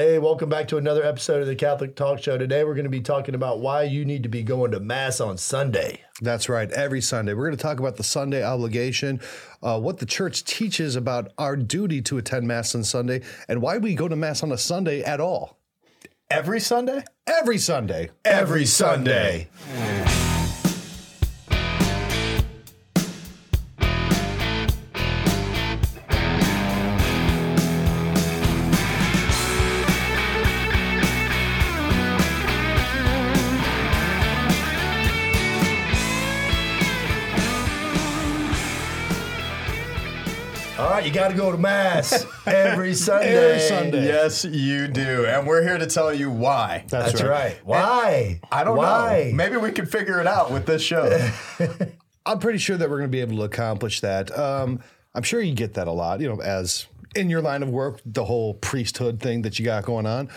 Hey, welcome back to another episode of the Catholic Talk Show. Today we're going to be talking about why you need to be going to Mass on Sunday. That's right. Every Sunday, we're going to talk about the Sunday obligation, uh, what the church teaches about our duty to attend Mass on Sunday, and why we go to Mass on a Sunday at all. Every Sunday? Every Sunday. Every Sunday. All right, you got to go to Mass every Sunday. Every Sunday. Yes, you do. And we're here to tell you why. That's right. Why? I don't Why? know. Maybe we can figure it out with this show. I'm pretty sure that we're going to be able to accomplish that. Um, I'm sure you get that a lot, you know, as in your line of work, the whole priesthood thing that you got going on.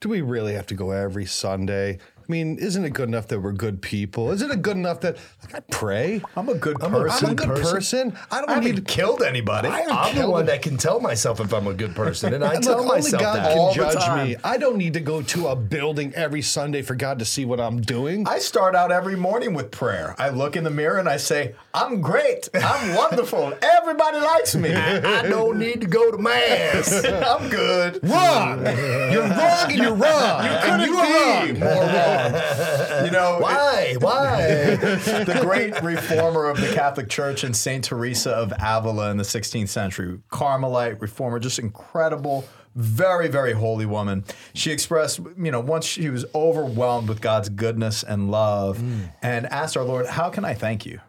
Do we really have to go every Sunday? I mean, isn't it good enough that we're good people? Isn't it good enough that like, I pray? I'm a good a- person. I'm a good person. I don't I need haven't killed anybody. I I'm the one that can tell myself if I'm a good person, and I And tell look, myself God that. can all the judge time. me. I don't need to go to a building every Sunday for God to see what I'm doing. I start out every morning with prayer. I look in the mirror and I say, I'm great. I'm wonderful. Everybody likes me. I don't need to go to Mass. I'm good. wrong. you're wrong and you're wrong. You Couldn't you be wrong. more wrong. You know, Why? Why? the great reformer of the Catholic Church and Saint Teresa of Avila in the 16th century, Carmelite reformer, just incredible, very, very holy woman. She expressed, you know, once she was overwhelmed with God's goodness and love mm. and asked our Lord, How can I thank you?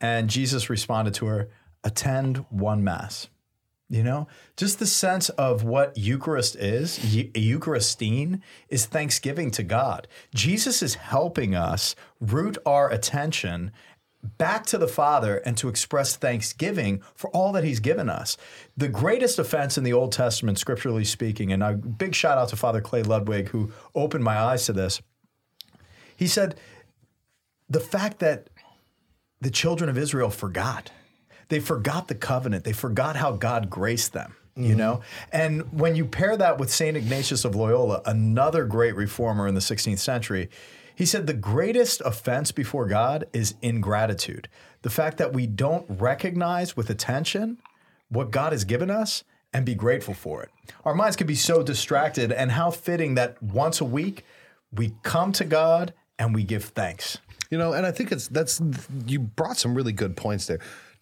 And Jesus responded to her, Attend one Mass. You know, just the sense of what Eucharist is, Eu- Eucharistein, is thanksgiving to God. Jesus is helping us root our attention back to the Father and to express thanksgiving for all that He's given us. The greatest offense in the Old Testament, scripturally speaking, and a big shout out to Father Clay Ludwig, who opened my eyes to this. He said, the fact that the children of Israel forgot. They forgot the covenant. They forgot how God graced them. You mm-hmm. know, and when you pair that with Saint Ignatius of Loyola, another great reformer in the 16th century, he said the greatest offense before God is ingratitude. The fact that we don't recognize with attention what God has given us and be grateful for it. Our minds can be so distracted, and how fitting that once a week we come to God and we give thanks. You know, and I think it's that's you brought some really good points there.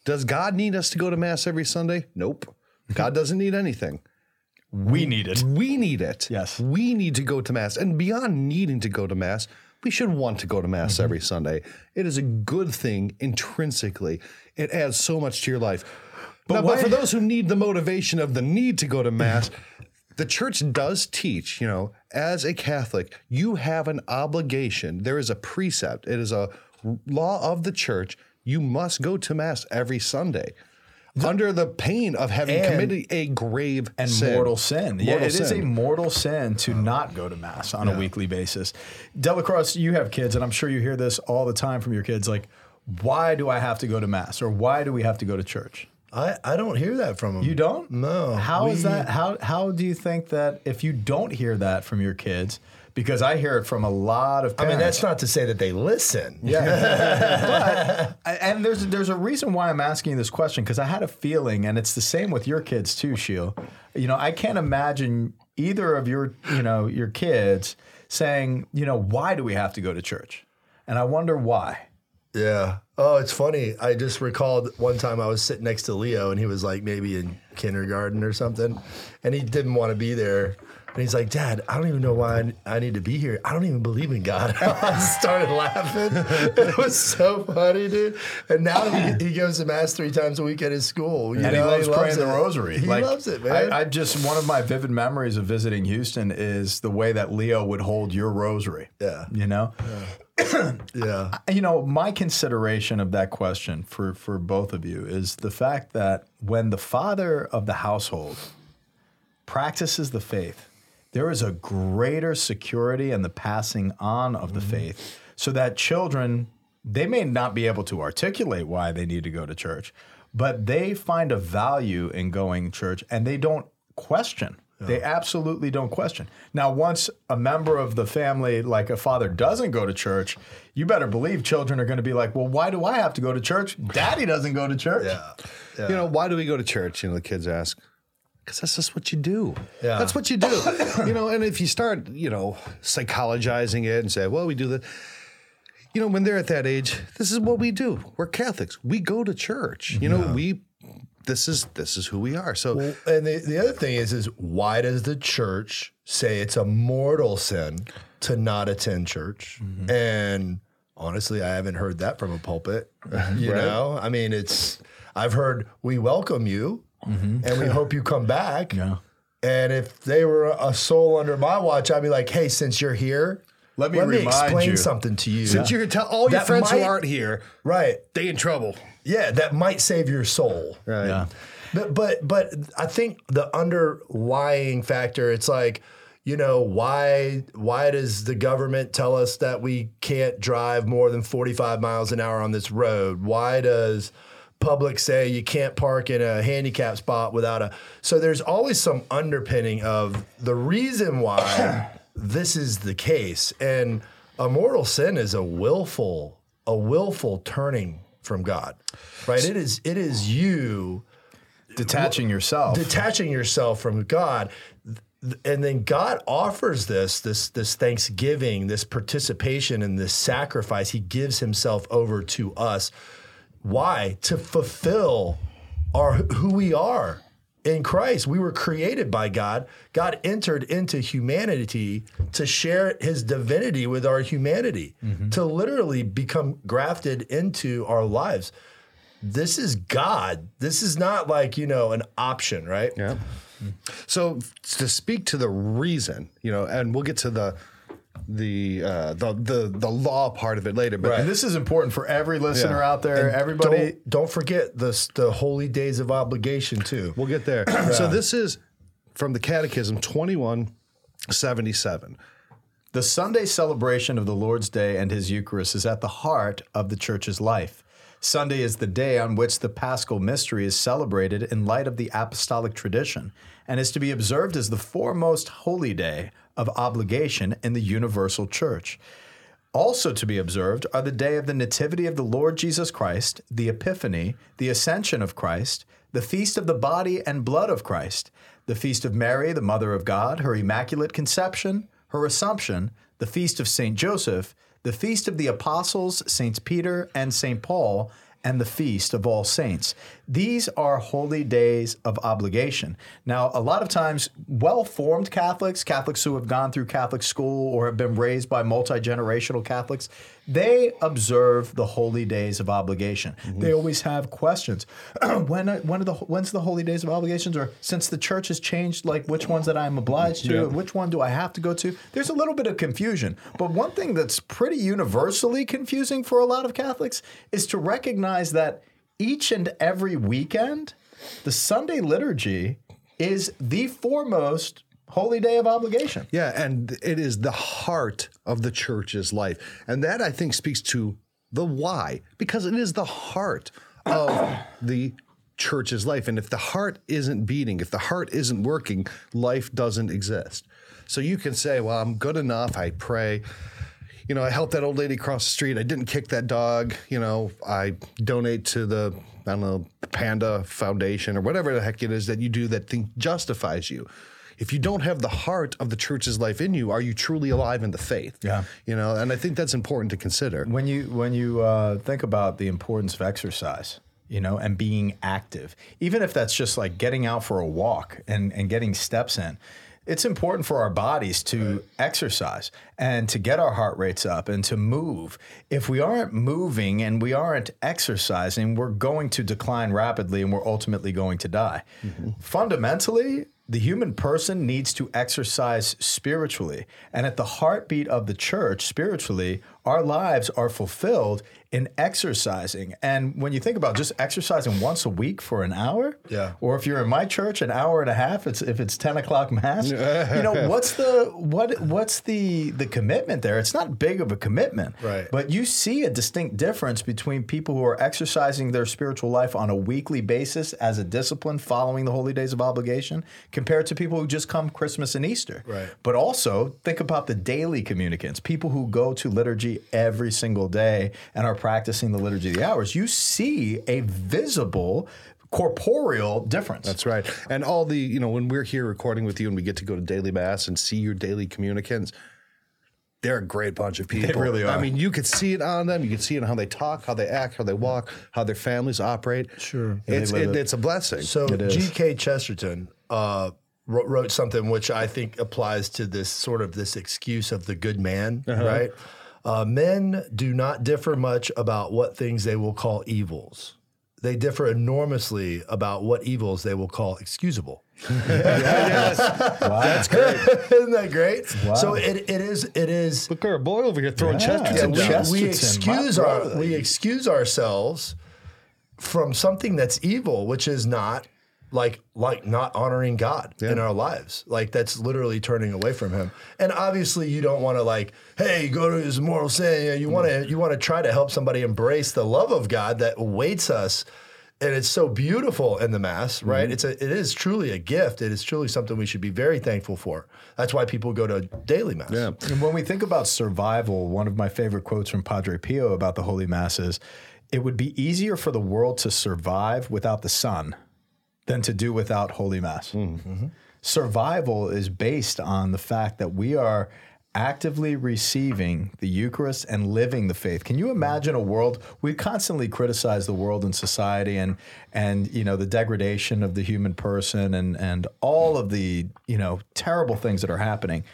Does God need us to go to mass every Sunday? Nope. God doesn't need anything. We need it. We need it. Yes. We need to go to mass. And beyond needing to go to mass, we should want to go to mass mm-hmm. every Sunday. It is a good thing intrinsically. It adds so much to your life. But, why- but for those who need the motivation of the need to go to mass, the church does teach, you know, as a Catholic, you have an obligation. There is a precept. It is a law of the church. You must go to mass every Sunday. under the pain of having committed a grave and sin. mortal sin. yeah, Mortal it is sin. a mortal sin to uh, not go to mass on a weekly basis. DellaCrosse, you have kids, and I'm sure you hear this all the time from your kids. Like, why do I have to go to mass, or why do we have to go to church? I, I don't hear that from them. You don't? No. How is We- that? How how do you think that if you don't hear that from your kids? Because I hear it from a lot of people I mean, that's not to say that they listen. but, and there's there's a reason why I'm asking this question because I had a feeling, and it's the same with your kids too, Scheel. You know, I can't imagine either of your you know your kids saying, you know, why do we have to go to church? And I wonder why. Yeah. Oh, it's funny. I just recalled one time I was sitting next to Leo and he was like maybe in kindergarten or something and he didn't want to be there. And he's like, Dad, I don't even know why I- need to be here. I don't even believe in God. I started laughing. It was so funny, dude. And now he, he goes to mass three times a week at his school. you and he know? loves praying the it. rosary. He Like, loves it, man. I, I just one of my vivid memories of visiting Houston is the way that Leo would hold your rosary. Yeah. you know. yeah. You know, my consideration of that question for for both of you is the fact that when the father of the household practices the faith, there is a greater security in the passing on of the mm-hmm. faith, so that children they may not be able to articulate why they need to go to church, but they find a value in going to church and they don't question They absolutely don't question. Now, once a member of the family, like a father, doesn't go to church, you better believe children are going to be like, well, why do I have to go to church? Daddy doesn't go to church. Yeah. You know, why do we go to church? You know, the kids ask. Because that's just what you do. Yeah. That's what you do. you know, and if you start, you know, psychologizing it and say, well, we do that. You know, when they're at that age, this is what we do. We're Catholics. We go to church. You know, we this is this is who we are. So Well, and the, the other thing is, is why does the church say it's a mortal sin to not attend church? Mm-hmm. And honestly, I haven't heard that from a pulpit. Mm-hmm. You know, I mean, it's I've heard we welcome you mm-hmm. and we hope you come back. Yeah. And if they were a soul under my watch, I'd be like, hey, since you're here, Let me remind explain you." something to you. since you're gonna tell all your That friends who aren't here, right. they in trouble. Yeah, that might save your soul. Right. Yeah. But but but I think the underlying factor, it's like, you know, why why does the government tell us that we can't drive more than 45 miles an hour on this road? Why does public say you can't park in a handicap spot without a so there's always some underpinning of the reason why this is the case. And a mortal sin is a willful, a willful turning from God. Right? It is it is you Detaching yourself. detaching yourself from God. And then God offers this, this, this thanksgiving, this participation, and this sacrifice. He gives Himself over to us. Why? To fulfill our who we are in Christ. We were created by God. God entered into humanity to share His divinity with our humanity, mm-hmm. to literally become grafted into our lives this is God. This is not like, you know, an option, right? Yeah. So to speak to the reason, you know, and we'll get to the the uh, the the the law part of it later, but and this is important for every listener Yeah. out there. Everybody. Don't, don't forget the, the holy days of obligation, too. we'll get there. So this is from the Catechism twenty one seventy seven. The Sunday celebration of the Lord's Day and His Eucharist is at the heart of the Church's life. Sunday is the day on which the Paschal Mystery is celebrated in light of the apostolic tradition and is to be observed as the foremost holy day of obligation in the universal Church. Also to be observed are the day of the Nativity of the Lord Jesus Christ, the Epiphany, the Ascension of Christ, the feast of the body and blood of Christ, the feast of Mary, the Mother of God, her Immaculate Conception, her Assumption, the feast of St. Joseph, the feast of the Apostles, Saints Peter and St. Paul, and the feast of all saints. These are holy days of obligation. Now, a lot of times, well formed Catholics, Catholics who have gone through Catholic school or have been raised by multi generational Catholics, they observe the holy days of obligation. Mm-hmm. They always have questions. when, are, when are the when's the holy days of obligations? Or since the church has changed, like which ones that I'm obliged to, and which one do I have to go to? There's a little bit of confusion. But one thing that's pretty universally confusing for a lot of Catholics is to recognize that each and every weekend, the Sunday liturgy is the foremost holy day of obligation. Yeah, and it is the heart of the church's life. And that I think speaks to the why, because it is the heart of the church's life. And if the heart isn't beating, if the heart isn't working, life doesn't exist. So you can say, well, I'm good enough. I pray. You know, I helped that old lady cross the street. I didn't kick that dog. You know, I donate to the, I don't know, Panda Foundation or whatever the heck it is that you do that thing justifies you. If you don't have the heart of the church's life in you, are you truly alive in the faith? Yeah. You know, and I think that's important to consider. When you when you uh, think about the importance of exercise, you know, and being active, even if that's just like getting out for a walk and and getting steps in, it's important for our bodies to exercise and to get our heart rates up and to move. If we aren't moving and we aren't exercising, we're going to decline rapidly and we're ultimately going to die. Mm-hmm. Fundamentally, the human person needs to exercise spiritually. And at the heartbeat of the church, spiritually, our lives are fulfilled in exercising. And when you think about just exercising once a week for an hour, Yeah. or if you're in my church, an hour and a half, it's if it's 10 o'clock mass, you know, what's the what what's the the commitment there? It's not big of a commitment. Right. But you see a distinct difference between people who are exercising their spiritual life on a weekly basis as a discipline following the holy days of obligation compared to people who just come Christmas and Easter. Right. But also think about the daily communicants, people who go to liturgy every single day and are practicing the liturgy of the hours. You see a visible corporeal difference. That's right. And all the, you know, when we're here recording with you and we get to go to daily mass and see your daily communicants, they're a great bunch of people. They really are. I mean, you could see it on them. You can see it in how they talk, how they act, how they walk, how their families operate. Sure. It's, it, it. it's a blessing. So. G.K. Chesterton uh, wrote, wrote something which I think applies to this sort of this excuse of the good man, right? Uh, men do not differ much about what things they will call evils. They differ enormously about what evils they will call excusable. That's great. Isn't that great? So it, it is it is Look at our boy over here throwing Yeah. Chesterton we, down. Chesterton, we excuse our we excuse ourselves from something that's evil, which is not like like not honoring God in our lives. Like that's literally turning away from Him. And obviously, you don't want to like, hey, go to His moral sin. You, know, you want to you want to try to help somebody embrace the love of God that awaits us. And it's so beautiful in the mass, mm-hmm. right? It's a, it is truly a gift. It is truly something we should be very thankful for. That's why people go to daily mass. Yeah. And when we think about survival, one of my favorite quotes from Padre Pio about the Holy Mass is it would be easier for the world to survive without the sun than to do without Holy Mass. Hmm. Mm-hmm. Survival is based on the fact that we are actively receiving the Eucharist and living the faith. Can you imagine a world we constantly criticize the world and society and and you know the degradation of the human person and and all of the, you know, terrible things that are happening.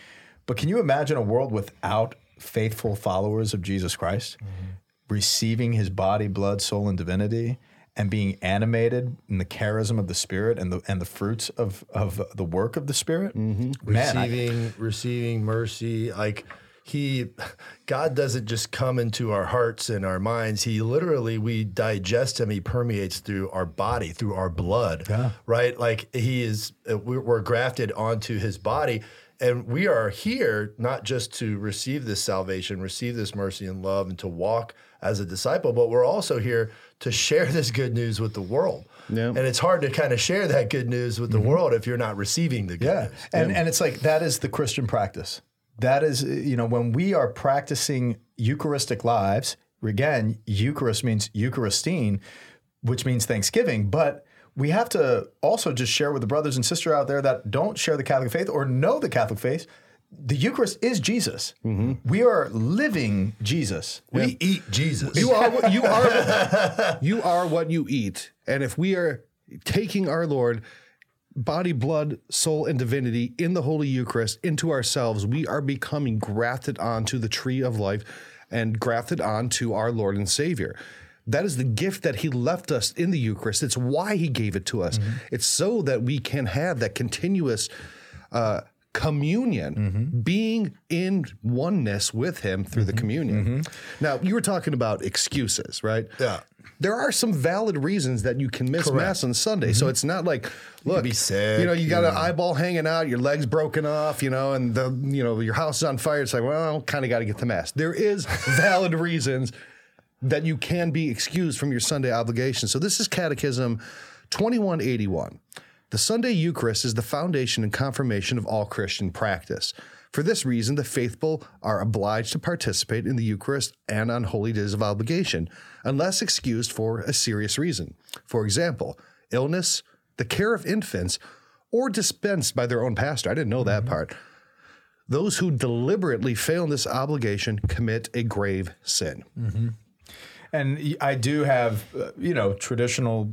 But can you imagine a world without faithful followers of Jesus Christ mm-hmm. receiving his body, blood, soul and divinity? And being animated in the charism of the Spirit and the and the fruits of of the work of the Spirit. Man, I- receiving receiving mercy like he god doesn't just come into our hearts and our minds. He literally we digest him. He permeates through our body through our blood right? Like he is uh, we're grafted onto his body. And we are here not just to receive this salvation receive this mercy and love and to walk as a disciple but we're also here to share this good news with the world Yeah. and it's hard to kind of share that good news with the mm-hmm. world if you're not receiving the good Yeah. news And and it's like that is the Christian practice. That is you know when we are practicing Eucharistic lives, again, Eucharist means Eucharistein, which means Thanksgiving, but we have to also just share with the brothers and sisters out there that don't share the Catholic faith or know the Catholic faith. The Eucharist is Jesus. We are living Jesus. We eat Jesus. You are what you are. you are what you eat, and if we are taking our Lord, body, blood, soul, and divinity in the Holy Eucharist into ourselves, we are becoming grafted onto the tree of life, and grafted onto our Lord and Savior. That is the gift that He left us in the Eucharist. It's why He gave it to us. It's so that we can have that continuous. Uh, communion, being in oneness with him through the communion. Now, you were talking about excuses, right? Yeah. There are some valid reasons that you can miss mass on Sunday. So it's not like, look, be sick, you know, you got an eyeball hanging out, your legs broken off, you know, and the, you know, your house is on fire. It's like, well, kind of got to get to mass. There is valid reasons that you can be excused from your Sunday obligation. So this is Catechism 2181. The Sunday Eucharist is the foundation and confirmation of all Christian practice. For this reason, the faithful are obliged to participate in the Eucharist and on holy days of obligation, unless excused for a serious reason. For example, illness, the care of infants, or dispensed by their own pastor. I didn't know that part. Those who deliberately fail in this obligation commit a grave sin. And I do have, uh, you know, traditional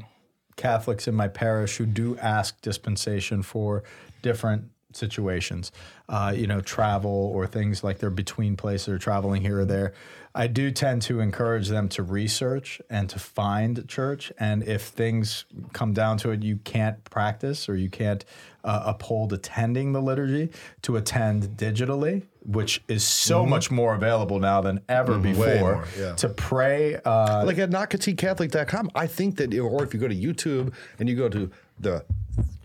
Catholics in my parish who do ask dispensation for different situations, uh, you know, travel or things like they're between places or traveling here or there. I do tend to encourage them to research and to find church. And if things come down to it, you can't practice or you can't uh, uphold attending the liturgy, to attend digitally, which is so much more available now than ever before. more, yeah. To pray, uh, like at nocateecatholic.com, I think that, or if you go to YouTube and you go to the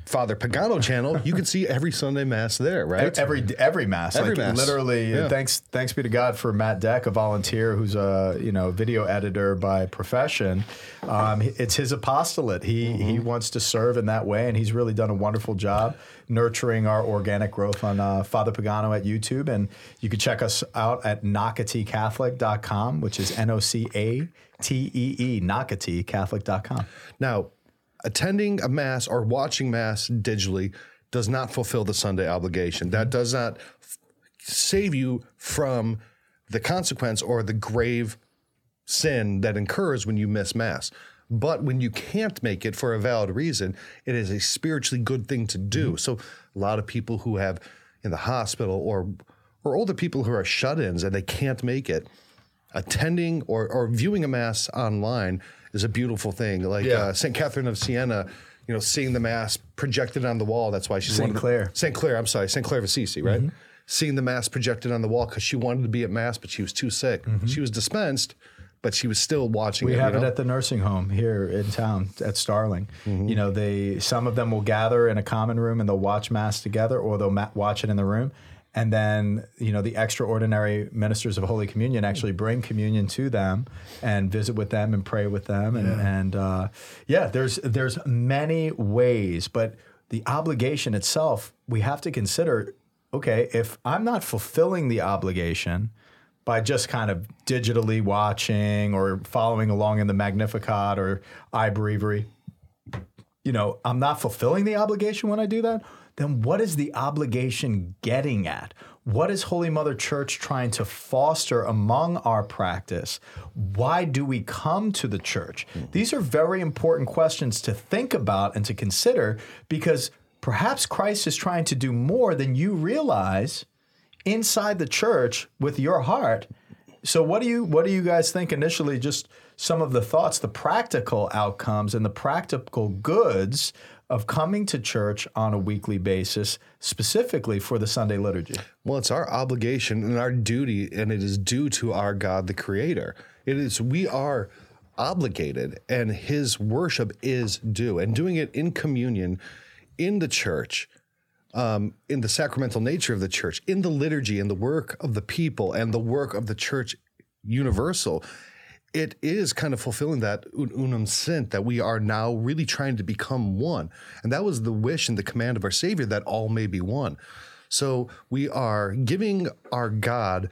Father Pagano channel, you can see every Sunday Mass there, right? Every every mass, Every like mass. literally. Yeah. Thanks thanks be to God for Matt Deck, a volunteer who's a you know video editor by profession. Um, it's his apostolate. He Mm-hmm. he wants to serve in that way, and he's really done a wonderful job nurturing our organic growth on uh, Father Pagano at YouTube. And you can check us out at nocateecatholic.com, which is N O C A T E E, nocateecatholic.com. Now, attending a mass or watching mass digitally does not fulfill the Sunday obligation. That does not f- save you from the consequence or the grave sin that incurs when you miss mass. But when you can't make it for a valid reason, it is a spiritually good thing to do. Mm-hmm. So a lot of people who have in the hospital or or older people who are shut-ins and they can't make it, attending or, or viewing a mass online is a beautiful thing. Like Yeah. uh, St. Catherine of Siena, you know, seeing the mass projected on the wall. That's why she's Saint one of the- Clare. St. Clare, I'm sorry, St. Clare of Assisi, right? Seeing the mass projected on the wall because she wanted to be at mass, but she was too sick. She was dispensed, but she was still watching We it. have you it at the nursing home here in town at Starling. Mm-hmm. You know, they some of them will gather in a common room and they'll watch mass together, or they'll ma- watch it in the room. And then, you know, the extraordinary ministers of Holy Communion actually bring communion to them and visit with them and pray with them. And, and uh, yeah, there's there's many ways, but the obligation itself, we have to consider. Okay, if I'm not fulfilling the obligation, by just kind of digitally watching or following along in the Magnificat or iBreviary, you know, I'm not fulfilling the obligation when I do that, then what is the obligation getting at? What is Holy Mother Church trying to foster among our practice? Why do we come to the church? These are very important questions to think about and to consider because perhaps Christ is trying to do more than you realize inside the church with your heart. So what do you what do you guys think initially just some of the thoughts, the practical outcomes and the practical goods of coming to church on a weekly basis specifically for the Sunday liturgy? Well, it's our obligation and our duty, and it is due to our God, the Creator. It is, we are obligated, and His worship is due. And doing it in communion, in the church, um, in the sacramental nature of the church, in the liturgy, in the work of the people, and the work of the church universal, it is kind of fulfilling that unum sint that we are now really trying to become one. And that was the wish and the command of our Savior that all may be one. So we are giving our God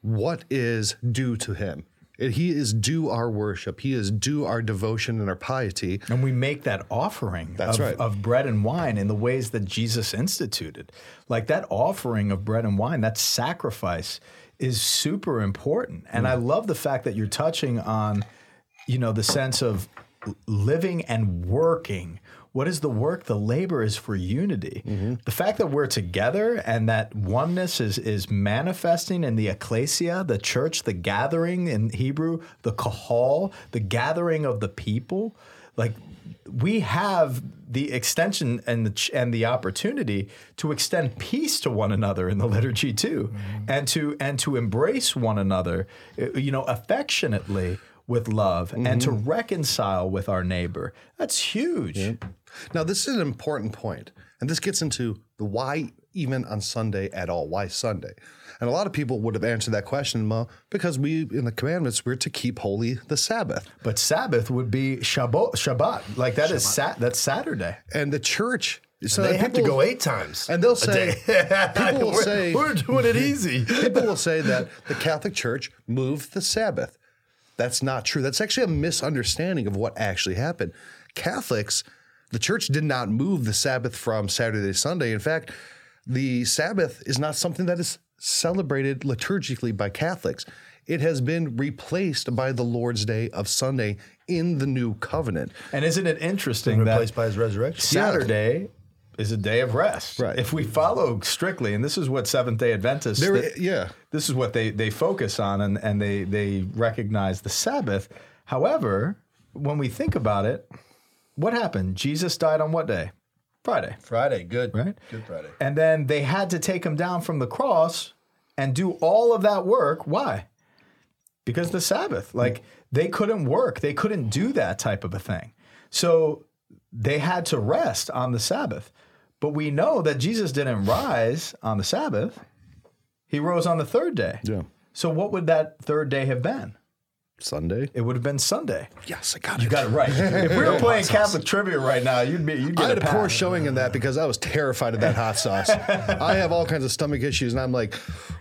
what is due to him. It- He is due our worship. He is due our devotion and our piety. And we make that offering That's of, right. of bread and wine in the ways that Jesus instituted. Like that offering of bread and wine, that sacrifice is super important. And mm. I love the fact that you're touching on, you know, the sense of living and working. What is the work? The labor is for unity. Mm-hmm. The fact that we're together and that oneness is is manifesting in the ecclesia, the church, the gathering in Hebrew, the kahal, the gathering of the people, like we have the extension and the ch- and the opportunity to extend peace to one another in the liturgy too, mm-hmm. and to and to embrace one another, you know, affectionately with love and to mm-hmm. reconcile with our neighbor. That's huge. Now, this is an important point, and this gets into the why even on Sunday at all. Why Sunday? And a lot of people would have answered that question, well, because we in the commandments we're to keep holy the Sabbath, But Sabbath would be Shabbat. Shabbat. Like that is sat. That's Saturday. and the church. So They have to go eight times. and they'll say people will we're, say we're doing it easy. people will say that the Catholic Church moved the Sabbath. That's not true. That's actually a misunderstanding of what actually happened. Catholics, the church did not move the Sabbath from Saturday to Sunday. In fact, the Sabbath is not something that is celebrated liturgically by Catholics. It has been replaced by the Lord's Day of Sunday in the new covenant. And isn't it interesting that Replaced by his resurrection. Saturday is a day of rest. Right. If we follow strictly, and this is what Seventh Day Adventists, There, that- yeah. This is what they they focus on, and and they they recognize the Sabbath. However, when we think about it, what happened? Jesus died on what day? Friday. Friday, good. Right. Good Friday. And then they had to take him down from the cross and do all of that work. Why? Because the Sabbath. Like they couldn't work, they couldn't do that type of a thing. So they had to rest on the Sabbath. But we know that Jesus didn't rise on the Sabbath, he rose on the third day. Yeah. So what would that third day have been? Sunday. It would have been Sunday. Yes, I got it. You got it right. if we were playing Catholic trivia right now, you'd be you'd get I had a pass. poor showing in that because I was terrified of that hot sauce. I have all kinds of stomach issues, and I'm like,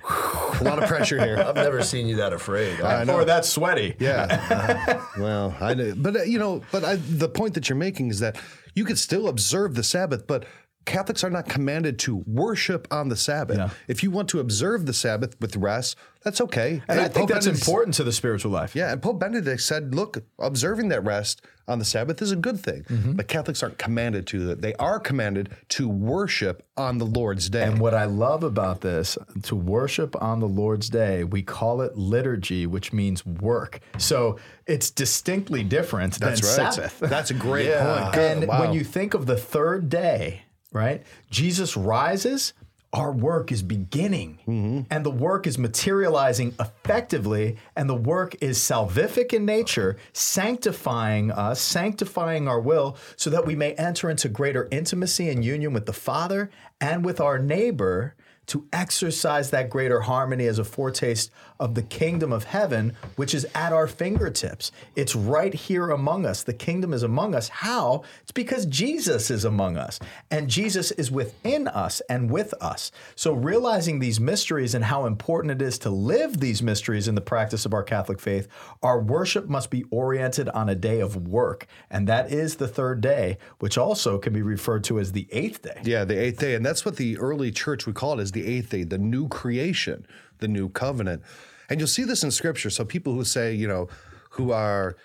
a lot of pressure here. I've never seen you that afraid. I know. or that sweaty. Yeah. well, I know, but uh, you know, but I, the point that you're making is that you could still observe the Sabbath, but Catholics are not commanded to worship on the Sabbath. Yeah. If you want to observe the Sabbath with rest, that's okay. And I think Pope that's Benedict- important to the spiritual life. Yeah, and Pope Benedict said, look, observing that rest on the Sabbath is a good thing. Mm-hmm. But Catholics aren't commanded to that. They are commanded to worship on the Lord's day. And what I love about this, to worship on the Lord's day, we call it liturgy, which means work. So it's distinctly different that's than right. Sabbath. That's a great Yeah. point. Good. And Wow. when you think of the third day, right? Jesus rises, our work is beginning. Mm-hmm. And the work is materializing effectively. And the work is salvific in nature, sanctifying us, sanctifying our will, so that we may enter into greater intimacy and union with the Father and with our neighbor to exercise that greater harmony as a foretaste of the kingdom of heaven, which is at our fingertips. It's right here among us. The kingdom is among us. How? It's because Jesus is among us, and Jesus is within us and with us. So, realizing these mysteries and how important it is to live these mysteries in the practice of our Catholic faith, our worship must be oriented on a day of work, and that is the third day, which also can be referred to as the eighth day. Yeah, the eighth day. And that's what the early church would call it is the eighth day, the new creation, the new covenant. And you'll see this in scripture. So people who say, you know, who are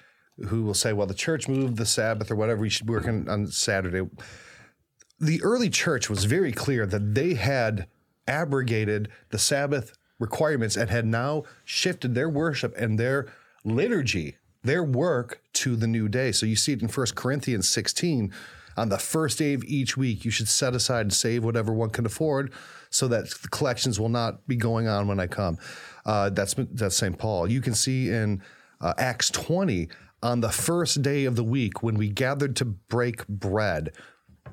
who will say, well, the church moved the Sabbath or whatever, we should work on, on Saturday. The early church was very clear that they had abrogated the Sabbath requirements and had now shifted their worship and their liturgy, their work to the new day. So you see it in 1 Corinthians 16. On the first day of each week, you should set aside and save whatever one can afford so that the collections will not be going on when I come. Uh, that's, that's St. Paul. You can see in uh, Acts 20, on the first day of the week, when we gathered to break bread,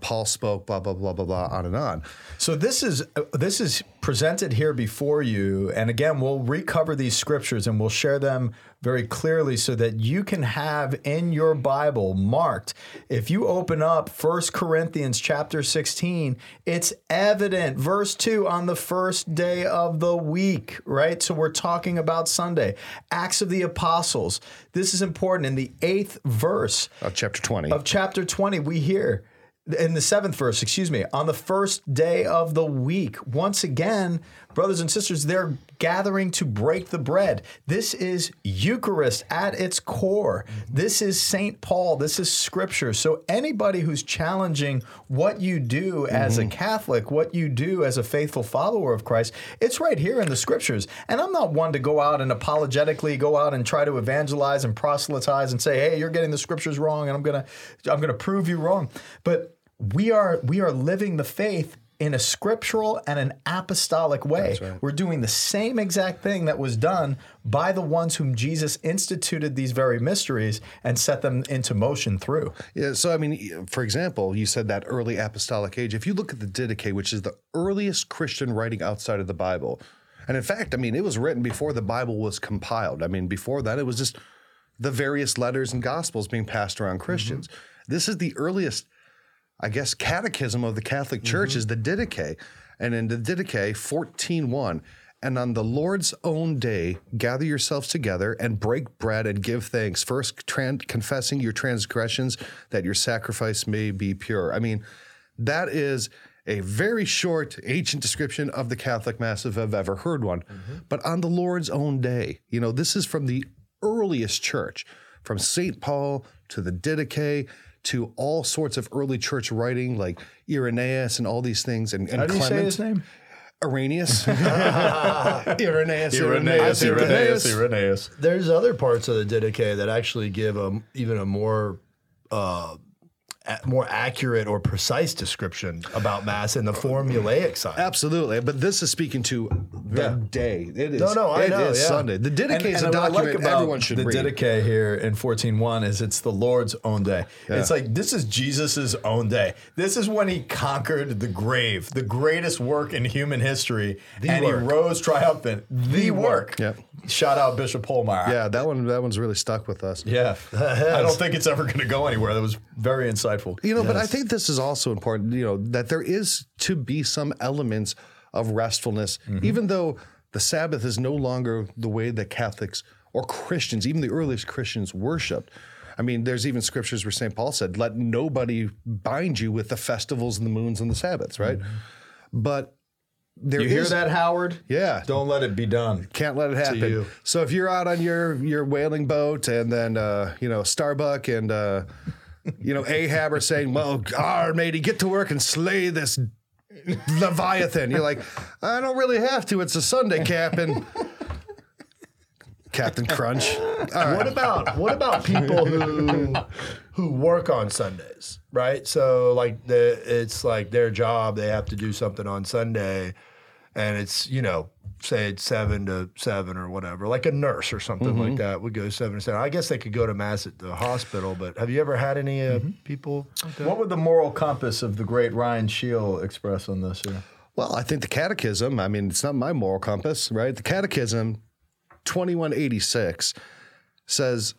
Paul spoke, blah, blah, blah, blah, blah, on and on. So this is uh, this is presented here before you, and again, we'll recover these scriptures and we'll share them very clearly so that you can have in your Bible marked. If you open up 1 Corinthians chapter 16, it's evident, verse 2, on the first day of the week, right? So we're talking about Sunday. Acts of the Apostles. This is important. In the eighth verse, Of chapter 20. of chapter 20, we hear in the seventh verse, excuse me, on the first day of the week, once again, brothers and sisters, they're gathering to break the bread. This is Eucharist at its core. This is St. Paul. This is scripture. So, anybody who's challenging what you do as a mm-hmm. Catholic, what you do as a faithful follower of Christ, it's right here in the scriptures. And I'm not one to go out and apologetically go out and try to evangelize and proselytize and say, hey, you're getting the scriptures wrong, and I'm gonna I'm gonna prove you wrong. But we are we are living the faith in a scriptural and an apostolic way. We're doing the same exact thing that was done by the ones whom Jesus instituted these very mysteries and set them into motion through. Yeah, so I mean, for example, you said that early apostolic age. If you look at the Didache, which is the earliest Christian writing outside of the Bible, and in fact, I mean, it was written before the Bible was compiled. I mean, before that, it was just the various letters and gospels being passed around Christians. Mm-hmm. This is the earliest, I guess, catechism of the Catholic Church mm-hmm. is the Didache. And in the Didache, 14.1, and on the Lord's own day, gather yourselves together and break bread and give thanks. First, tran- confessing your transgressions, that your sacrifice may be pure. I mean, that is a very short, ancient description of the Catholic Mass if I've ever heard one. Mm-hmm. But on the Lord's own day, you know, this is from the earliest church, from St. Paul to the Didache to all sorts of early church writing, like Irenaeus and all these things. And, and How do you say his name? Irenaeus. Irenaeus. Irenaeus, Irenaeus. Irenaeus, Irenaeus. There's other parts of the Didache that actually give a even a more uh, a- more accurate or precise description about mass in the formulaic side. Absolutely, but this is speaking to the Yeah. day. It is. No, no, I it know, is yeah. Sunday. The Didache is a what I document everyone should the read. Didache here in 14.1 is it's the Lord's own day. It's like this is Jesus' own day. This is when he conquered the grave, the greatest work in human history, and work. he rose triumphant. The, work. Yep. Shout out Bishop Holmeyer. Yeah, that one. That one's really stuck with us. Yeah. I don't think it's ever going to go anywhere. That was very insightful. You know, but I think this is also important, you know, that there is to be some elements of restfulness, even though the Sabbath is no longer the way that Catholics or Christians, even the earliest Christians, worshiped. I mean, there's even scriptures where St. Paul said, let nobody bind you with the festivals and the moons and the Sabbaths, right? But there You hear is- that, Howard? Yeah. Don't let it be done. Can't let it happen. you. So if you're out on your your whaling boat and then uh, you know Starbuck and uh, you know Ahab are saying, "Well, our matey, get to work and slay this Leviathan," you're like, "I don't really have to. It's a Sunday, Captain." Captain Crunch. Right. What about what about people who who work on Sundays, right? So like the it's like their job, they have to do something on Sunday, and it's you know say it's seven to seven or whatever, like a nurse or something like that would go seven to seven. I guess they could go to mass at the hospital, but have you ever had any uh, people? Like that? What would the moral compass of the great Ryan Scheel express on this here? Well, I think the Catechism. I mean, it's not my moral compass, right? The Catechism, twenty one eighty six, says,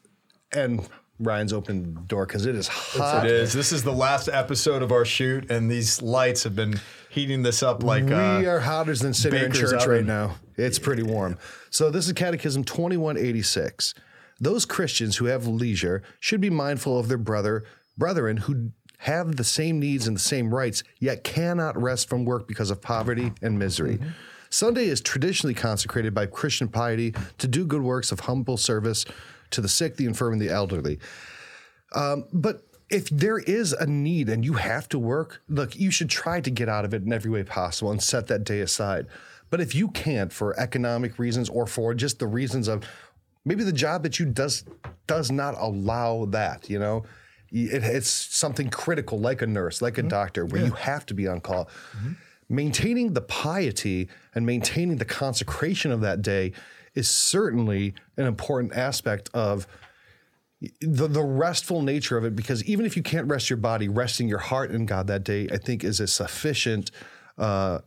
and Ryan's open door because it is hot. It is. This is the last episode of our shoot, and these lights have been heating this up like we uh, are hotter than sitting in church oven. right now. It's pretty warm. So this is Catechism 2186. Those Christians who have leisure should be mindful of their brother, brethren who have the same needs and the same rights, yet cannot rest from work because of poverty and misery. Sunday is traditionally consecrated by Christian piety to do good works of humble service to the sick, the infirm, and the elderly. But if there is a need and you have to work, look, you should try to get out of it in every way possible and set that day aside. But if you can't for economic reasons or for just the reasons of maybe the job that you does does not allow that, you know, it, it's something critical like a nurse, like a mm-hmm. doctor, where you have to be on call. Mm-hmm. Maintaining the piety and maintaining the consecration of that day is certainly an important aspect of the, the restful nature of it because even if you can't rest your body resting your heart in god that day i think is a sufficient uh,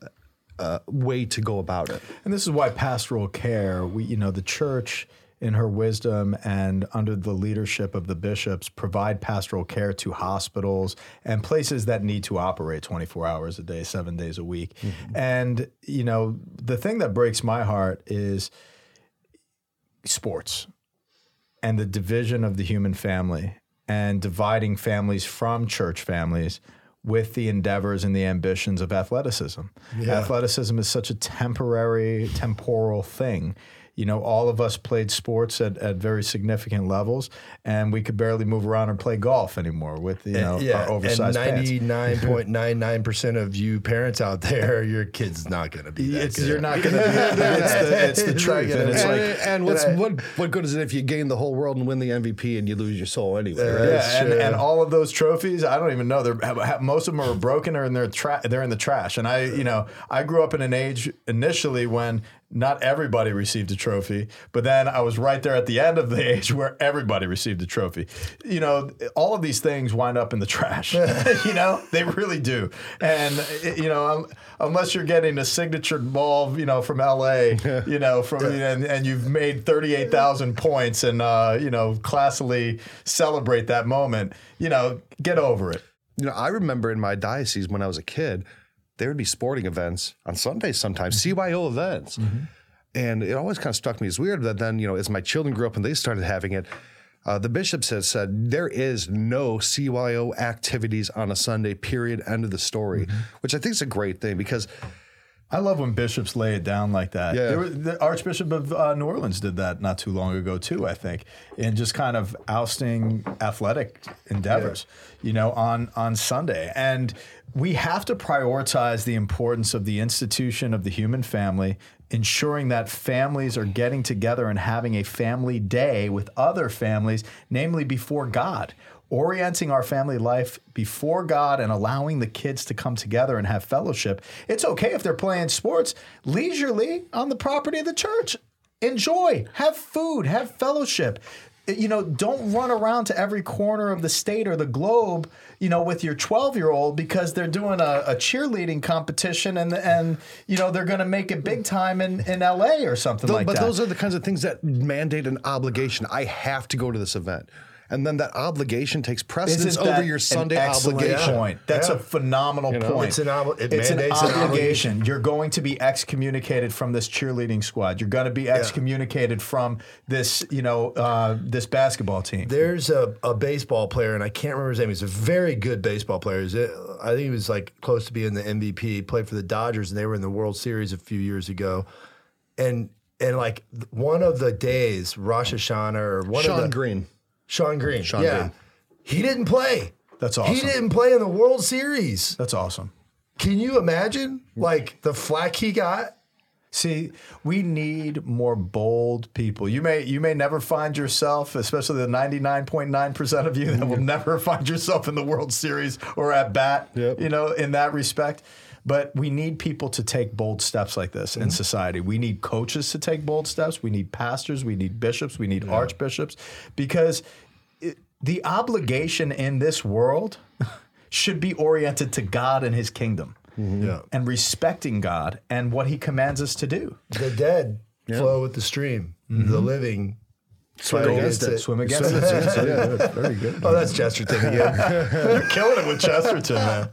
uh, way to go about it. And this is why pastoral care, we, you know, the church in her wisdom and under the leadership of the bishops provide pastoral care to hospitals and places that need to operate 24 hours a day, seven days a week. And, you know, the thing that breaks my heart is sports and the division of the human family and dividing families from church families with the endeavors and the ambitions of athleticism. Athleticism is such a temporary, temporal thing. You know, all of us played sports at, at very significant levels, and we could barely move around or play golf anymore with you eh, know yeah, our oversized and pants. ninety nine point nine nine percent of you parents out there, your kid's not going to be. That It's, good. you're not going to be. It's the, it's the truth, and it's be. like and, and what's what what good is it if you gain the whole world and win the mvp and you lose your soul anyway right? Yeah, and, and all of those trophies, I don't even know. They're ha- ha- most of them are broken or in their tra- they're in the trash. And I, you know, I grew up in an age initially when not everybody received a trophy, but then I was right there at the end of the age where everybody received a trophy. You know, all of these things wind up in the trash. you know, they really do. And you know, unless you're getting a signature ball, you know, from LA, you know, from and, and you've made thirty eight thousand points, and uh, you know, classily celebrate that moment. You know, get over it. you know i remember in my diocese when i was a kid there would be sporting events on sundays sometimes cyo events and it always kind of struck me as weird that then you know as my children grew up and they started having it uh, the bishops have said there is no CYO activities on a Sunday, period, end of the story, which I think is a great thing because I love when bishops lay it down like that. Yeah. Were- the Archbishop of uh, New Orleans did that not too long ago too. I think, in just kind of ousting athletic endeavors, you know, on on Sunday, and we have to prioritize the importance of the institution of the human family, ensuring that families are getting together and having a family day with other families, namely before God orienting our family life before God and allowing the kids to come together and have fellowship. It's okay if they're playing sports leisurely on the property of the church. Enjoy, have food, have fellowship. You know, don't run around to every corner of the state or the globe, you know, with your 12 year old because they're doing a, a cheerleading competition and, and, you know, they're going to make it big time in, in LA or something like but that. those are the kinds of things that mandate an obligation. I have to go to this event. And then that obligation takes precedence over your Sunday obligation. Point. That's Yeah. a phenomenal You know? point. It's an obli- it it's an mandates an obligation. You're going to be excommunicated from this cheerleading squad. You're going to be excommunicated from this, you know, uh, this basketball team. There's a, a baseball player, and I can't remember his name. He's a very good baseball player. He's, uh, I think he was like close to being the MVP. He played for the Dodgers, and they were in the World Series a few years ago. And and like one of the days, Rosh Hashanah or one Sean of the Green. Shawn Green, Shawn yeah, Green. he didn't play. That's awesome. He didn't play in the World Series. That's awesome. Can you imagine like the flack he got? See, we need more bold people. You may you may never find yourself, especially the 99.9% of you that will never find yourself in the World Series or at bat, Yep. you know, in that respect. But we need people to take bold steps like this in mm-hmm. society. We need coaches to take bold steps. We need pastors, we need bishops, we need archbishops because it, the obligation in this world should be oriented to God and his kingdom. Mm-hmm. Yeah, And respecting God and what He commands us to do. the dead flow with the stream. The mm-hmm. living swim against against it. it. Swim against it. that's- yeah, very good. Oh, that's Chesterton again. You're killing it with Chesterton, man.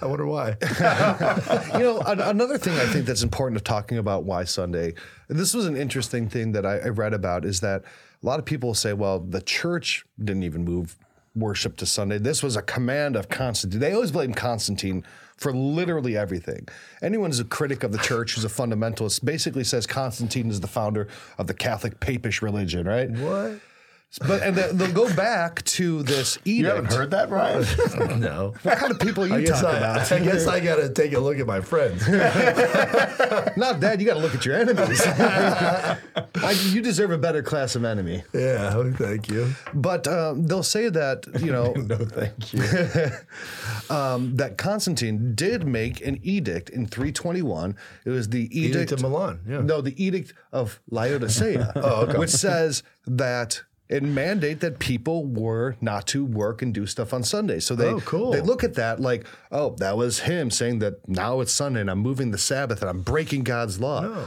I wonder why. you know, an- another thing I think that's important of talking about why Sunday. This was an interesting thing that I, I read about is that a lot of people say, well, the church didn't even move worship to Sunday. This was a command of Constantine. They always blame Constantine for literally everything. Anyone who's a critic of the church, who's a fundamentalist, basically says Constantine is the founder of the Catholic papish religion, right? what? But and they- they'll go back to this edict. You haven't heard that, Brian? No. What kind of people are you I guess talking I, about? I guess I gotta take a look at my friends. Not that you got to look at your enemies. I, you deserve a better class of enemy. yeah, oh, thank you. But um, they'll say that you know no, thank you. um, that Constantine did make an edict in 321. It was the edict, Edict of Milan, yeah. No, the edict of Laodicea, which says that. It mandate that people were not to work and do stuff on Sunday. So they Oh, cool. they look at that like, oh, that was him saying that now it's Sunday and I'm moving the Sabbath and I'm breaking God's law. No.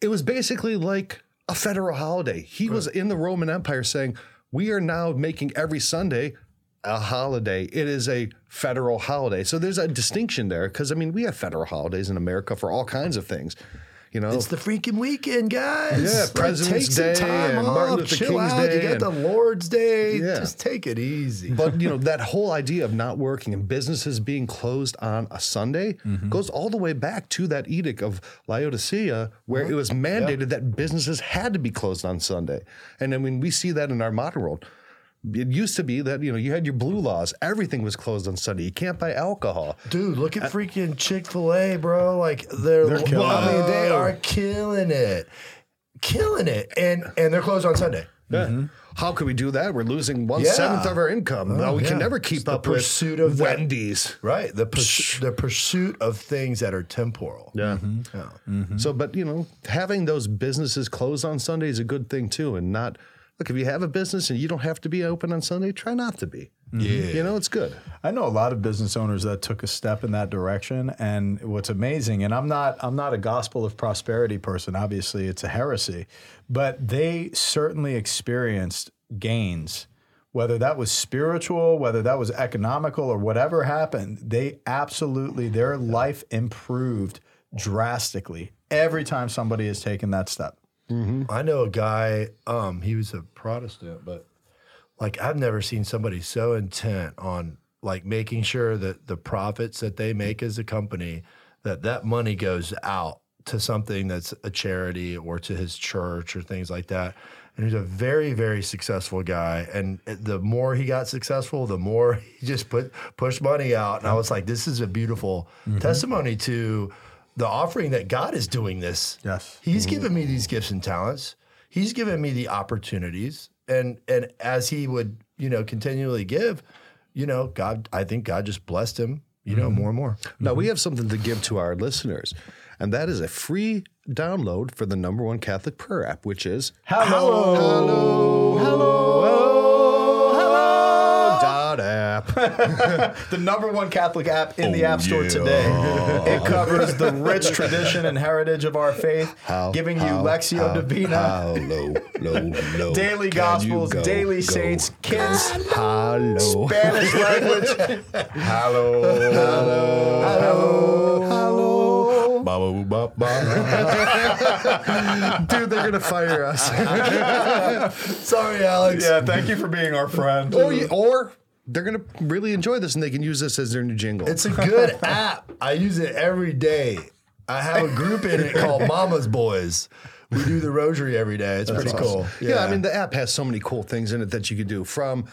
it was basically like a federal holiday. He was in the Roman Empire saying, We are now making every Sunday a holiday. It is a federal holiday. So there's a distinction there because, I mean, we have federal holidays in America for all kinds of things. You know, It's the freaking weekend, guys. Yeah, Like, President's take some Day time and off, Martin Luther King's out. Day You got the Lord's Day. Yeah. Just take it easy. but you know that whole idea of not working and businesses being closed on a Sunday mm-hmm. goes all the way back to that edict of Laodicea, where uh-huh. it was mandated that businesses had to be closed on Sunday. And I mean, we see that in our modern world. It used to be that you know you had your blue laws; everything was closed on Sunday. You can't buy alcohol. Dude, look at freaking Chick Fil A, bro. Like they're, They're killing I mean, they are killing it, killing it, and and they're closed on Sunday. How could we do that? We're losing one seventh Yeah. of our income. no, we oh, yeah. can never keep the up pursuit with of that- Wendy's. Right. The pursu- the pursuit of things that are temporal. Yeah. Mm-hmm. Yeah. Mm-hmm. So, but you know, having those businesses closed on Sunday is a good thing too, and not look if you have a business and you don't have to be open on Sunday, try not to be. Yeah. You know, it's good. I know a lot of business owners that took a step in that direction, and what's amazing, and I'm not I'm not a gospel of prosperity person. Obviously, it's a heresy, but they certainly experienced gains, whether that was spiritual, whether that was economical, or whatever happened. They absolutely their life improved drastically every time somebody has taken that step. I know a guy, um, he was a Protestant, but like I've never seen somebody so intent on like making sure that the profits that they make as a company that that money goes out to something that's a charity or to his church or things like that. And he's a very, very successful guy. And the more he got successful, the more he just put pushed money out. And I was like, this is a beautiful testimony to the offering that God is doing this. Yes. He's mm-hmm. given me these gifts and talents. He's given me the opportunities. And and as he would, you know, continually give, you know, God, I think God just blessed him, you know, mm-hmm. more and more. Now we mm-hmm. have something to give to our listeners, and that is a free download for the number one Catholic prayer app, which is Hello. Hello, hello, hello, app. the number one Catholic app in the oh, App Store today. Oh. It covers the rich tradition and heritage of our faith, How- giving you how- Lectio how- Divina, How low, low, low. daily Gospels, go, daily go? Saints, kids, Hello. Spanish language. Hello. Hello. Hello. Hello. Dude, they're gonna fire us. Sorry, Alex. Yeah, thank you for being our friend. Oh, or, you- or they're gonna really enjoy this, and they can use this as their new jingle. It's a good app. I use it every day. I have a group in it called Mama's Boys. We do the rosary every day. It's pretty cool. Yeah. I mean, the app has so many cool things in it that you could do from,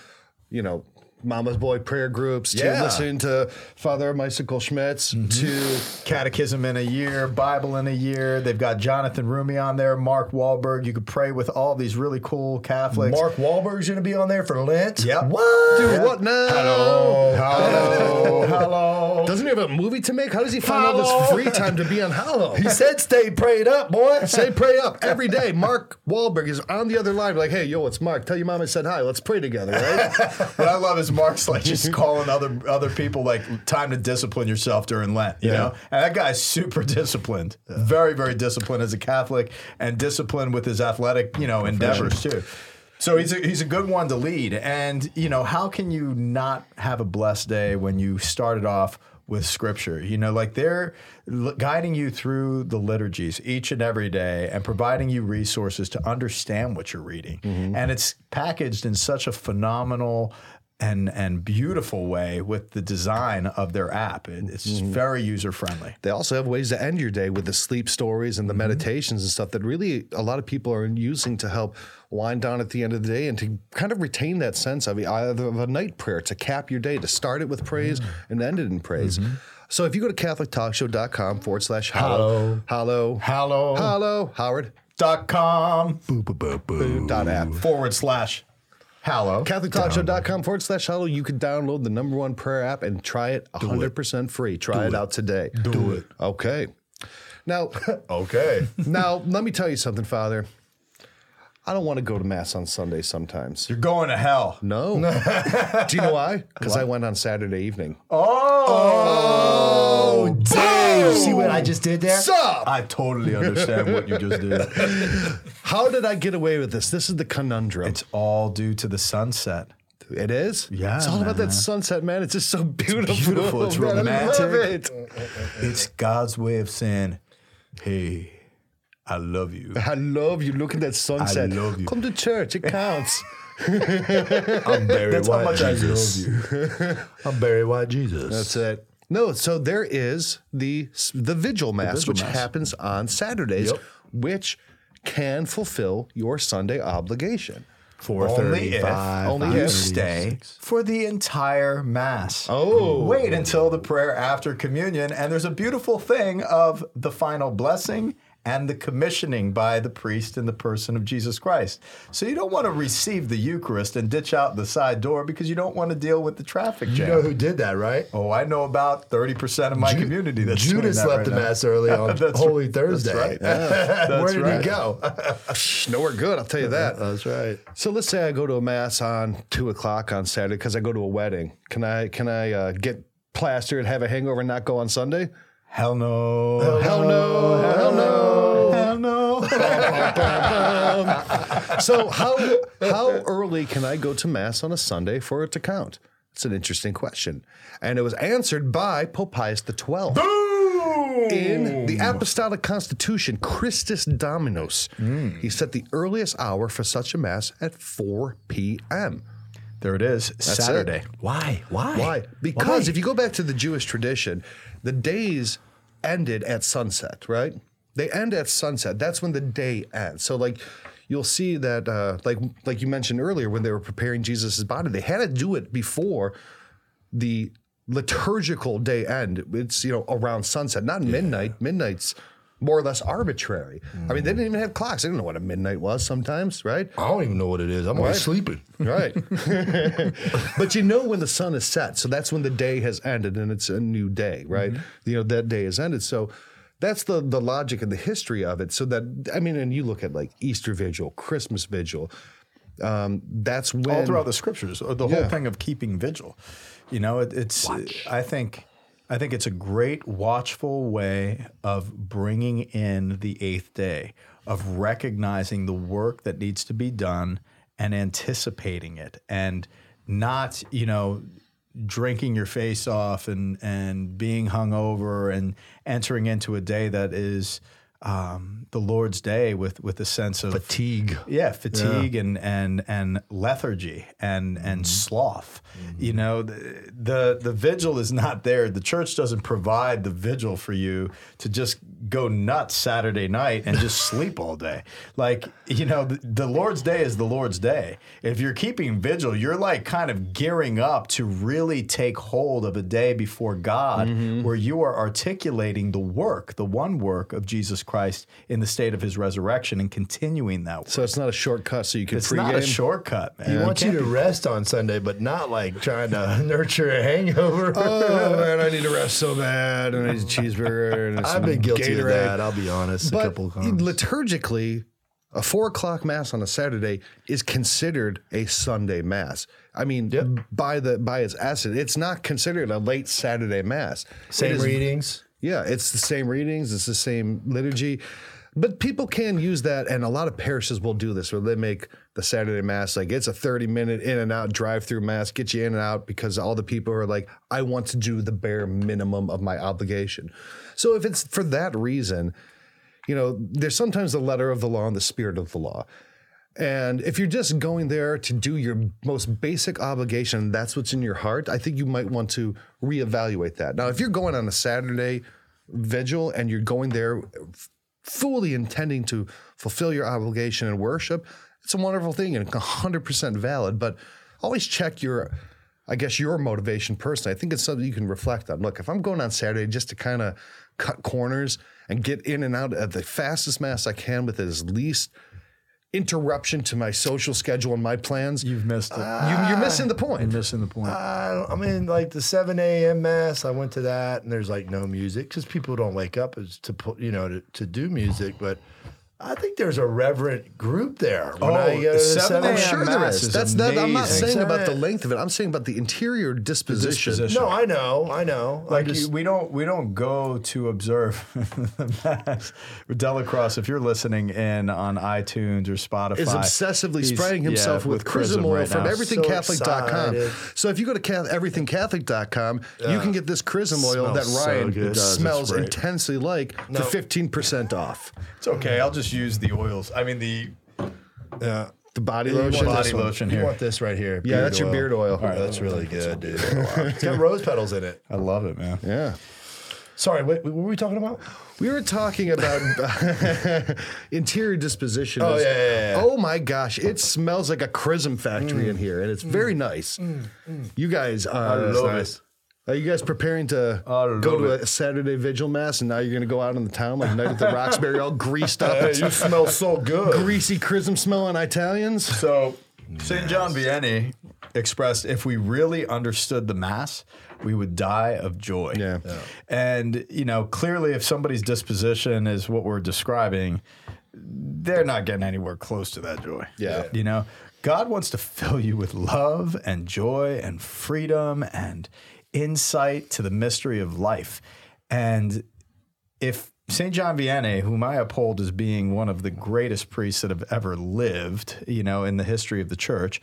you know, Mama's Boy prayer groups to Yeah. listening to Father Michael Schmitz mm-hmm. to Catechism in a year, Bible in a year. They've got Jonathan Roumie on there, Mark Wahlberg. You could pray with all these really cool Catholics. Mark Wahlberg's going to be on there for Lent. Yep. What? Dude, what now? Hello. Hello. Hello. Doesn't he have a movie to make? How does he find all this free time to be on Hallow? He said stay prayed up, boy. Stay pray up every day. Mark Wahlberg is on the other line, like, hey, yo, it's Mark. Tell your mom I said hi. Let's pray together, right? What I love is Mark's like just calling other other people like time to discipline yourself during Lent, you know? And that guy's super disciplined. Very, very disciplined as a Catholic and disciplined with his athletic, you know, endeavors too. So he's a, he's a good one to lead. And, you know, how can you not have a blessed day when you started off with scripture? You know, like they're l- guiding you through the liturgies each and every day and providing you resources to understand what you're reading. Mm-hmm. And it's packaged in such a phenomenal and and beautiful way with the design of their app. It- It's just mm-hmm. very user friendly. They also have ways to end your day with the sleep stories and the mm-hmm. meditations and stuff that really a lot of people are using to help wind down at the end of the day and to kind of retain that sense of uh, either of a night prayer to cap your day, to start it with praise mm. and end it in praise. Mm-hmm. So if you go to CatholicTalkShow.com forward slash hallow, hallow, Hallow. hallow, Howard, Dot com dot app. forward slash hallow. CatholicTalkShow.com forward slash hallow. You can download the number one prayer app and try it 100% free. Try it. out today. Do it. Okay. Now, Okay. now let me tell you something, Father. I don't want to go to mass on Sunday sometimes. You're going to hell. No. Do you know why? Because I went on Saturday evening. Oh, oh Dave. See what I just did there? Sup? I totally understand what you just did. How did I get away with this? This is the conundrum. It's all due to the sunset. it is? Yeah, It's all about that sunset, man. It's just so beautiful. beautiful. It's man. I love romantic. it. It's God's way of saying, "Hey, I love you." I love you. Look at that sunset. I love you. Come to church. It counts. I'm Barry That's how White much I Jesus. love you. I'm Barry White Jesus. That's it. No, so there is the the vigil mass, vigil which mass. happens on Saturdays, Yep. which can fulfill your Sunday obligation. Only if, 435. Only you stay for the entire mass. Oh. Wait until the prayer after communion, and there's a beautiful thing of the final blessing and the commissioning by the priest in the person of Jesus Christ. So you don't want to receive the Eucharist and ditch out the side door because you don't want to deal with the traffic jam. You know who did that, right? oh, I know about 30% of my Ju- community that's doing Judas that left right the now. mass early on That's Holy right. Thursday. That's right. Where did right. he go? Nowhere good, I'll tell you that. That's right. So let's say I go to a mass on two o'clock on Saturday because I go to a wedding. Can I can I uh, get plastered, and have a hangover, and not go on Sunday? Hell no. Hell no, hell no. Hell no. So how how early can I go to mass on a Sunday for it to count? It's an interesting question, and it was answered by Pope Pius XII. Boom! In the Apostolic Constitution, Christus Dominus, hmm. he set the earliest hour for such a mass at 4 p.m. There it is. Saturday. Why? Why? Why? Because if you go back to the Jewish tradition, the days ended at sunset, right? They end at sunset. That's when the day ends. So like you'll see that uh, like like you mentioned earlier when they were preparing Jesus' body, they had to do it before the liturgical day end. It's you know around sunset, not midnight. Midnight's more or less arbitrary. I mean, they mm. didn't even have clocks. They didn't know what a midnight was sometimes, right? I don't even know what it is. I'm always sleeping. Right. but you know when the sun is set. So that's when the day has ended and it's a new day, right? Mm-hmm. You know, that day has ended. So that's the the logic and the history of it. So that I mean, and you look at like Easter Vigil, Christmas Vigil. Um, that's when all throughout the scriptures, or the Yeah. whole thing of keeping vigil. You know, it, it's. I think. I think it's a great watchful way of bringing in the eighth day, of recognizing the work that needs to be done and anticipating it, and not, you know, drinking your face off and and being hungover and entering into a day that is um, the Lord's day with with a sense of Fatigue. yeah, fatigue and and and lethargy and and mm-hmm. sloth. Mm-hmm. You know, the, the the vigil is not there. The church doesn't provide the vigil for you to just go nuts Saturday night and just sleep all day. Like you know, the, the Lord's day is the Lord's day. If you're keeping vigil, you're like kind of gearing up to really take hold of a day before God, mm-hmm. where you are articulating the work, the one work of Jesus Christ in the state of His resurrection and continuing that work. so it's not a shortcut so you can It's pregame. not a shortcut, man. He wants you to rest on Sunday, but not like trying to nurture a hangover. Oh man, I need to rest so bad, I need a cheeseburger. And I've been guilty of that. I'll be honest. a But couple of times. liturgically, a four o'clock mass on a Saturday is considered a Sunday mass. I mean, by the by its essence, it's not considered a late Saturday mass. Same is- readings. Yeah, it's the same readings, it's the same liturgy. But people can use that, and a lot of parishes will do this where they make the Saturday Mass like it's a 30 minute in and out drive through Mass, get you in and out because all the people are like, I want to do the bare minimum of my obligation. So if it's for that reason, you know, there's sometimes the letter of the law and the spirit of the law. And if you're just going there to do your most basic obligation, that's what's in your heart, I think you might want to reevaluate that. Now, if you're going on a Saturday vigil and you're going there fully intending to fulfill your obligation and worship, it's a wonderful thing and 100% valid. But always check your, I guess, your motivation personally. I think it's something you can reflect on. Look, if I'm going on Saturday just to kind of cut corners and get in and out at the fastest mass I can with as least interruption to my social schedule and my plans, You've missed it. you, you're missing the You're point. missing the point. I, I mean, like the 7 a.m. mass, I went to that and there's like no music because people don't wake up as to put, you know, to, to do music. But I think there's a reverent group there. When Oh, I go to the 7 7 I'm sure there Mass is. is That's that. I'm not saying about the length of it. I'm saying about the interior disposition. disposition. No, I know, I know. Like just, you, we don't we don't go to observe the mass. DellaCrosse, if you're listening in on iTunes or Spotify, is obsessively spraying himself yeah, with, chrism oil right from everythingcatholic.com. excited. So if you go to cath- everythingcatholic.com, you can get this chrism oil that Smells so Ryan. It smells intensely like No. for 15% off. It's okay. I'll just use the oils. I mean the yeah. The body You want lotion. body this one. lotion You here. want this right here? Yeah, that's your beard oil. All right, that's really good, dude. it's got rose petals in it. I love it, man. Yeah. Sorry, what, what were we talking about? We were talking about interior disposition. Oh, yeah, yeah, yeah. Oh my gosh, it smells like a chrism factory in here, and it's very nice. You guys, uh, love nice. it. Are you guys preparing to go to it. a Saturday vigil mass, and now you're going to go out in the town like Night at the Roxbury, all greased up, Hey, you smell so good. greasy chrism smelling Italians? So St. John Vianney expressed if we really understood the mass, we would die of joy. Yeah. And, you know, clearly if somebody's disposition is what we're describing, they're not getting anywhere close to that joy. Yeah. You know, God wants to fill you with love and joy and freedom and insight to the mystery of life. And if St. John Vianney, whom I uphold as being one of the greatest priests that have ever lived, you know, in the history of the church,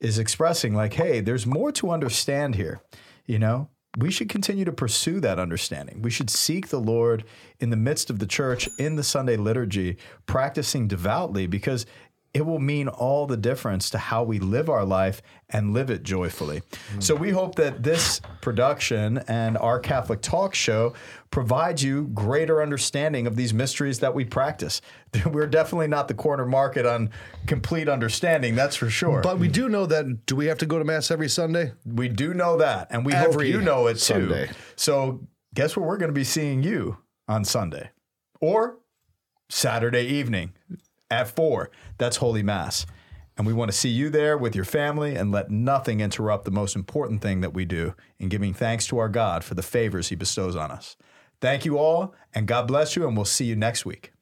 is expressing like, hey, there's more to understand here, you know? We should continue to pursue that understanding. We should seek the Lord in the midst of the church, in the Sunday liturgy, practicing devoutly, because it will mean all the difference to how we live our life and live it joyfully. Mm. So we hope that this production and our Catholic Talk show provides you greater understanding of these mysteries that we practice. We're definitely not the corner market on complete understanding, that's for sure. But we do know that. Do we have to go to mass every Sunday? we do know that, and we hope you know it too. Sunday. So guess where we're going to be seeing you on Sunday or Saturday evening at four. That's Holy Mass. And we want to see you there with your family and let nothing interrupt the most important thing that we do in giving thanks to our God for the favors he bestows on us. Thank you all, and God bless you, and we'll see you next week.